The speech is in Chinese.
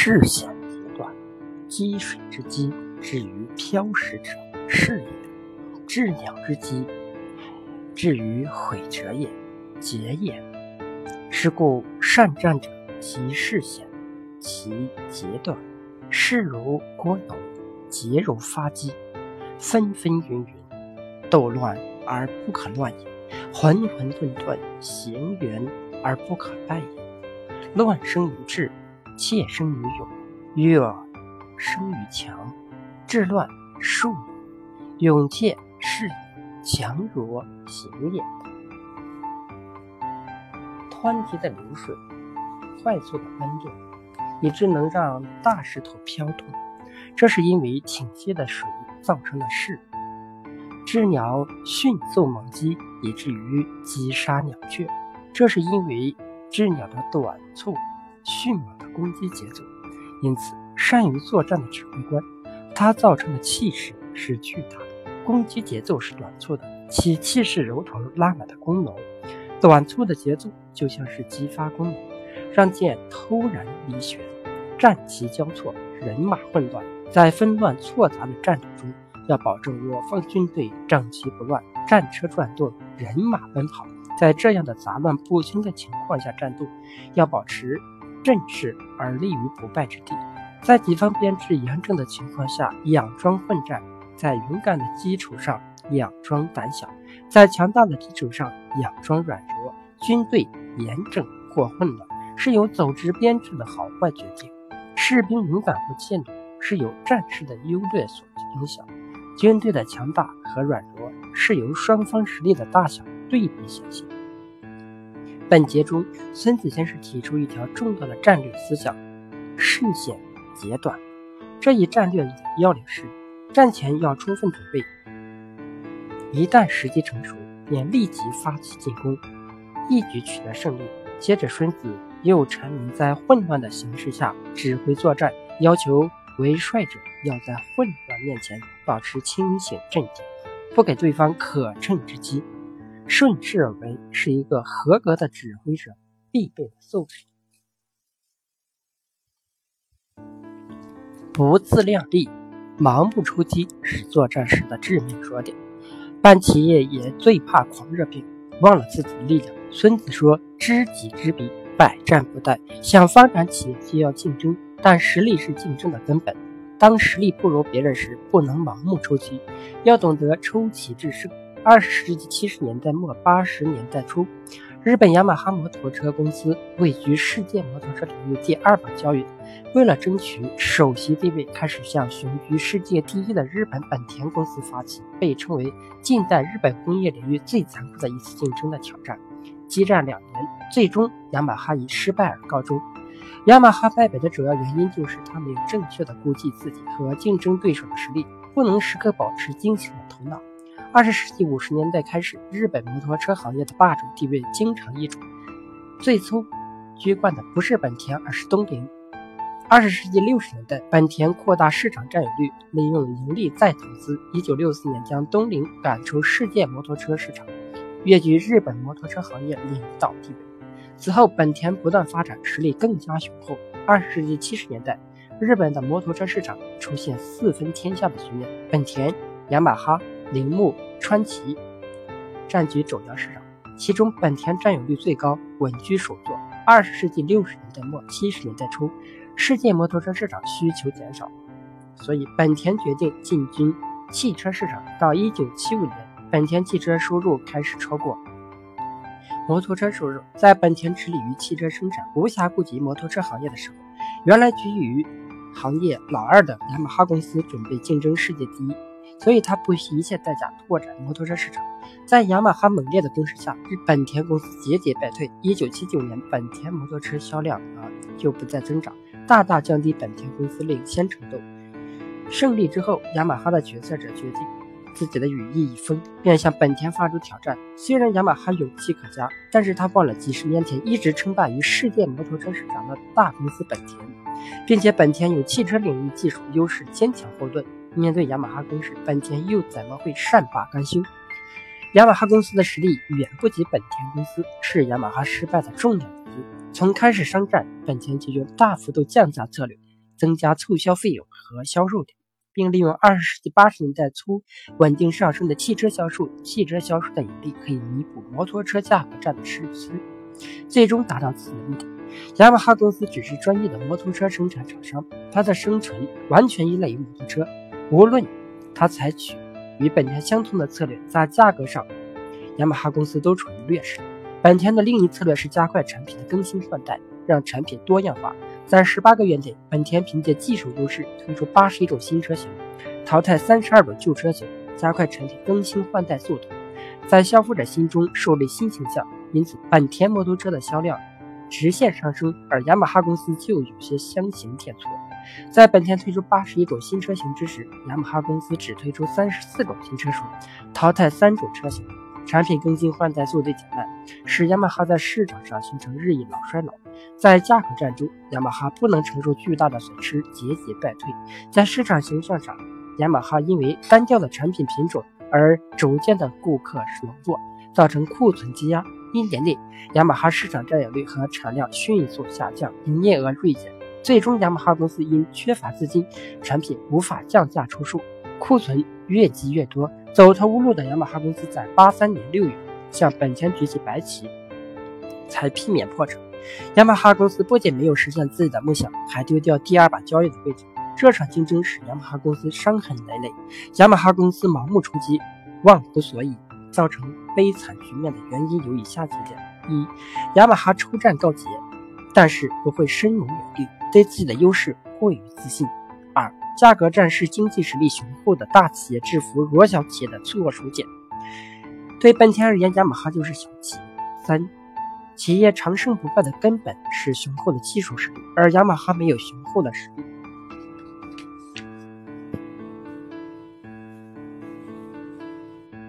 世险节短，积水之积，至于漂石者，是也；治鸟之积，至于毁者也，节也。是故善战者，其事险，其节短。势如锅脓，节如发鸡，纷纷云云，斗乱而不可乱也；浑混沌沌，行圆而不可败也。乱生于智，怯生于勇，弱生于强。治乱术也，勇怯是也，强弱行也。湍急的流水，快速的奔动，以致能让大石头飘动。这是因为倾泻的水造成的势。知鸟迅速猛击，以至于击杀鸟雀。这是因为知鸟的短促、迅猛的攻击节奏。因此，善于作战的指挥官，他造成的气势是巨大的，攻击节奏是短促的，其气势如同拉满的弓弩。短促的节奏就像是激发弓弩，让箭突然离弦，战旗交错，人马混乱。在纷乱错杂的战斗中，要保证我方军队整齐不乱，战车转动，人马奔跑。在这样的杂乱不清的情况下战斗，要保持阵势而立于不败之地。在敌方编制严整的情况下，佯装混战；在勇敢的基础上，佯装胆小。在强大的基础上佯装软弱，军队严整或混乱是由组织编制的好坏决定；士兵勇敢或怯懦是由战士的优劣所影响。军队的强大和软弱是由双方实力的大小对比显现。本节中，孙子先是提出一条重要的战略思想：事先节短。这一战略要领是：战前要充分准备。一旦时机成熟，便立即发起进攻，一举取得胜利。接着，孙子又阐明在混乱的形势下指挥作战，要求为帅者要在混乱面前保持清醒镇定，不给对方可乘之机。顺势而为是一个合格的指挥者必备的素质。不自量力、盲目出击是作战时的致命弱点。办企业也最怕狂热病，忘了自己的力量。孙子说：“知己知彼，百战不殆。”想发展企业，就要竞争，但实力是竞争的根本。当实力不如别人时，不能盲目出击，要懂得出奇制胜。二十世纪七十年代末八十年代初。日本雅马哈摩托车公司位居世界摩托车领域第二把交椅，为了争取首席地位，开始向雄居世界第一的日本本田公司发起被称为近代日本工业领域最残酷的一次竞争的挑战。激战两年，最终雅马哈以失败而告终。雅马哈败北的主要原因就是他没有正确的估计自己和竞争对手的实力，不能时刻保持清醒的头脑。二十世纪五十年代开始，日本摩托车行业的霸主地位经常易主，最初居冠的不是本田，而是东菱。二十世纪六十年代，本田扩大市场占有率，利用盈利再投资。一九六四年，将东菱赶出世界摩托车市场，跃居日本摩托车行业领导地位。此后，本田不断发展，实力更加雄厚。二十世纪七十年代，日本的摩托车市场出现四分天下的局面，本田、雅马哈。铃木、川崎占据主要市场，其中本田占有率最高，稳居首座。二十世纪六十年代末、七十年代初，世界摩托车市场需求减少，所以本田决定进军汽车市场。到一九七五年，本田汽车收入开始超过摩托车收入。在本田致力于汽车生产，无暇顾及摩托车行业的时候，原来居于行业老二的雅马哈公司准备竞争世界第一。所以，他不惜一切代价拓展摩托车市场。在雅马哈猛烈的攻势下，日本田公司节节败退。一九七九年，本田摩托车销量啊就不再增长，大大降低本田公司领先程度。胜利之后，雅马哈的决策者决定自己的羽翼已丰，便向本田发出挑战。虽然雅马哈勇气可嘉，但是他忘了几十年前一直称霸于世界摩托车市场的大公司本田，并且本田有汽车领域技术优势，坚强后盾。面对雅马哈攻势，本田又怎么会善罢甘休？雅马哈公司的实力远不及本田公司，是雅马哈失败的重要原因。从开始商战，本田就用大幅度降价策略增加促销费用和销售点，并利用二十世纪八十年代初稳定上升的汽车销售，汽车销售的盈利可以弥补摩托车价格战的失失，最终达到此目的。雅马哈公司只是专业的摩托车生产厂商，它的生存完全依赖于摩托车。无论它采取与本田相同的策略，在价格上，雅马哈公司都处于劣势。本田的另一策略是加快产品的更新换代，让产品多样化。在十八个月内，本田凭借技术优势推出八十一种新车型，淘汰三十二种旧车型，加快产品更新换代速度，在消费者心中树立新形象。因此，本田摩托车的销量直线上升，而雅马哈公司就有些相形见绌。在本田推出八十一种新车型之时，雅马哈公司只推出三十四种新车型，淘汰三种车型。产品更新换代速度减慢，使雅马哈在市场上形成日益老衰老。在价格战中，雅马哈不能承受巨大的损失，节节败退。在市场形象上，雅马哈因为单调的产品品种而逐渐的顾客冷落，造成库存积压。一年内，雅马哈市场占有率和产量迅速下降，营业额锐减。最终，雅马哈公司因缺乏资金，产品无法降价出售，库存越积越多。走投无路的雅马哈公司在八三年六月向本田举起白旗，才避免破产。雅马哈公司不仅没有实现自己的梦想，还丢掉第二把交椅的位置。这场竞争使雅马哈公司伤痕累累。雅马哈公司盲目出击，忘乎所以，造成悲惨局面的原因有以下几点：一、雅马哈初战告捷，但是不会深谋远虑，对自己的优势过于自信；二、价格战是经济实力雄厚的大企业制服弱小企业的脆弱手锏。对本田而言，雅马哈就是小企。三、企业长盛不败的根本是雄厚的技术实力，而雅马哈没有雄厚的实力。